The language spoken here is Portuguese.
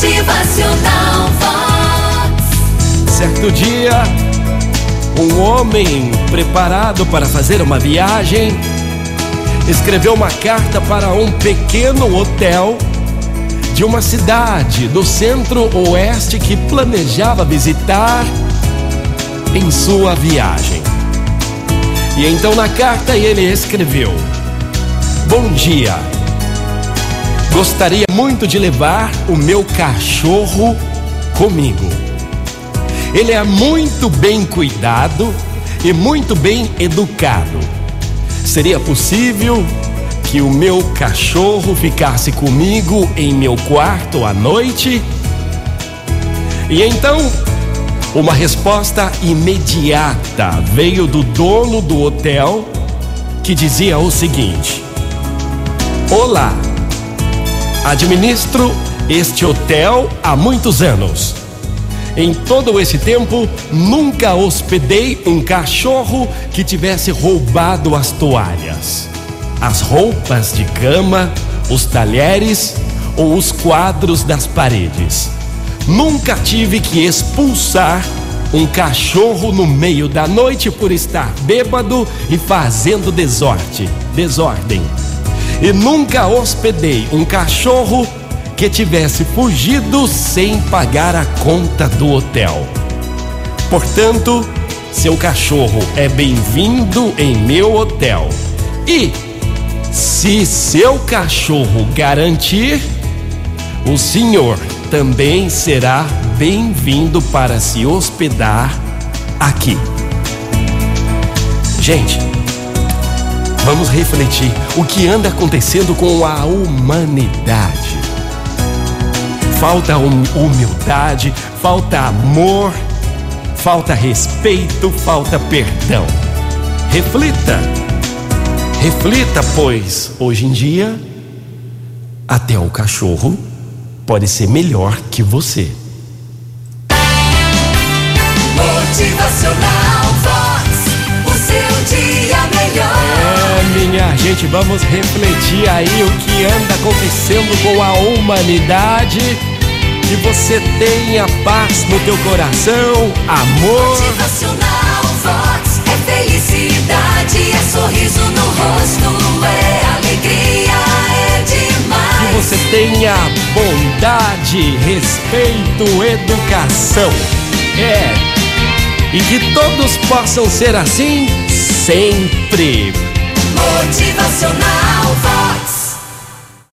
Motivacional Vox. Certo dia, um homem preparado para fazer uma viagem escreveu uma carta para um pequeno hotel de uma cidade do centro-oeste que planejava visitar em sua viagem. E então na carta ele escreveu: Bom dia. Gostaria muito de levar o meu cachorro comigo. Ele é muito bem cuidado e muito bem educado. Seria possível que o meu cachorro ficasse comigo em meu quarto à noite? E então, uma resposta imediata veio do dono do hotel que dizia o seguinte: Olá, administro este hotel há muitos anos. Em todo esse tempo, nunca hospedei um cachorro que tivesse roubado as toalhas, as roupas de cama, os talheres ou os quadros das paredes. Nunca tive que expulsar um cachorro no meio da noite por estar bêbado e fazendo desordem. desordem. E nunca hospedei um cachorro que tivesse fugido sem pagar a conta do hotel. Portanto, seu cachorro é bem-vindo em meu hotel. E se seu cachorro garantir, o senhor também será bem-vindo para se hospedar aqui. Gente, vamos refletir o que anda acontecendo com a humanidade. Falta hum- humildade, falta amor, falta respeito, falta perdão. Reflita, reflita, pois hoje em dia, até o cachorro pode ser melhor que você. Gente, vamos refletir aí o que anda acontecendo com a humanidade. Que você tenha paz no teu coração, amor. Motivacional Vox. É felicidade, é sorriso no rosto, é alegria, é Que demais. você tenha bondade, respeito, educação. É. E que todos possam ser assim sempre. Motivacional Vox.